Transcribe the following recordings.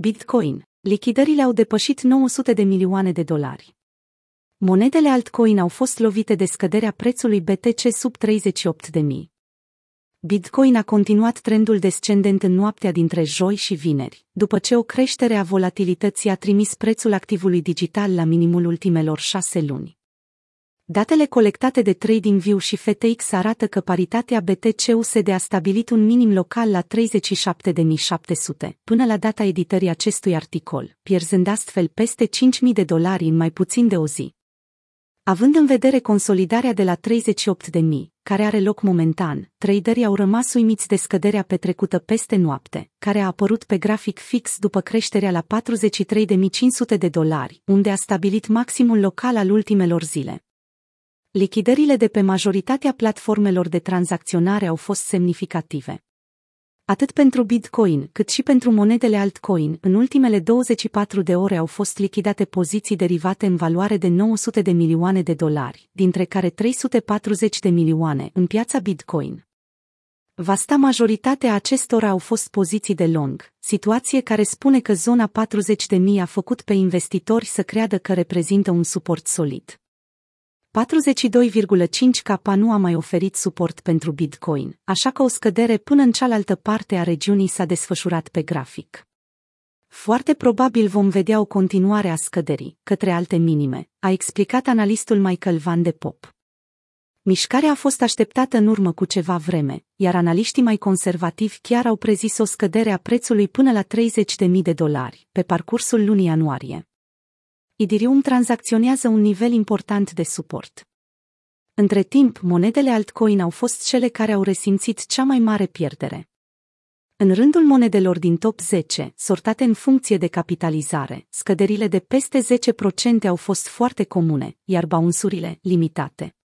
Bitcoin. Lichidările au depășit 900 de milioane de dolari. Monedele altcoin au fost lovite de scăderea prețului BTC sub 38 de mii. Bitcoin a continuat trendul descendent în noaptea dintre joi și vineri, după ce o creștere a volatilității a trimis prețul activului digital la minimul ultimelor șase luni. Datele colectate de TradingView și FTX arată că paritatea BTC-USD a stabilit un minim local la 37.700 până la data editării acestui articol, pierzând astfel peste 5.000 de dolari în mai puțin de o zi. Având în vedere consolidarea de la 38.000, care are loc momentan, traderii au rămas uimiți de scăderea petrecută peste noapte, care a apărut pe grafic fix după creșterea la 43.500 de dolari, unde a stabilit maximul local al ultimelor zile. Lichidările de pe majoritatea platformelor de tranzacționare au fost semnificative. Atât pentru Bitcoin, cât și pentru monedele altcoin, în ultimele 24 de ore au fost lichidate poziții derivate în valoare de 900 de milioane de dolari, dintre care 340 de milioane în piața Bitcoin. Vasta majoritatea acestora au fost poziții de long, situație care spune că zona 40 de mii a făcut pe investitori să creadă că reprezintă un suport solid. 42,5K nu a mai oferit suport pentru Bitcoin, așa că o scădere până în cealaltă parte a regiunii s-a desfășurat pe grafic. Foarte probabil vom vedea o continuare a scăderii, către alte minime, a explicat analistul Michael Van de Pop. Mișcarea a fost așteptată în urmă cu ceva vreme, iar analiștii mai conservativi chiar au prezis o scădere a prețului până la 30.000 de dolari, pe parcursul lunii ianuarie. Idirium tranzacționează un nivel important de suport. Între timp, monedele altcoin au fost cele care au resimțit cea mai mare pierdere. În rândul monedelor din top 10, sortate în funcție de capitalizare, scăderile de peste 10% au fost foarte comune, iar baunsurile, limitate.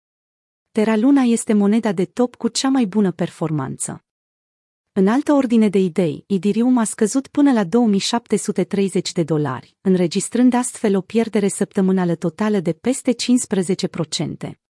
Terra Luna este moneda de top cu cea mai bună performanță. În altă ordine de idei, Idirium a scăzut până la 2730 de dolari, înregistrând astfel o pierdere săptămânală totală de peste 15%.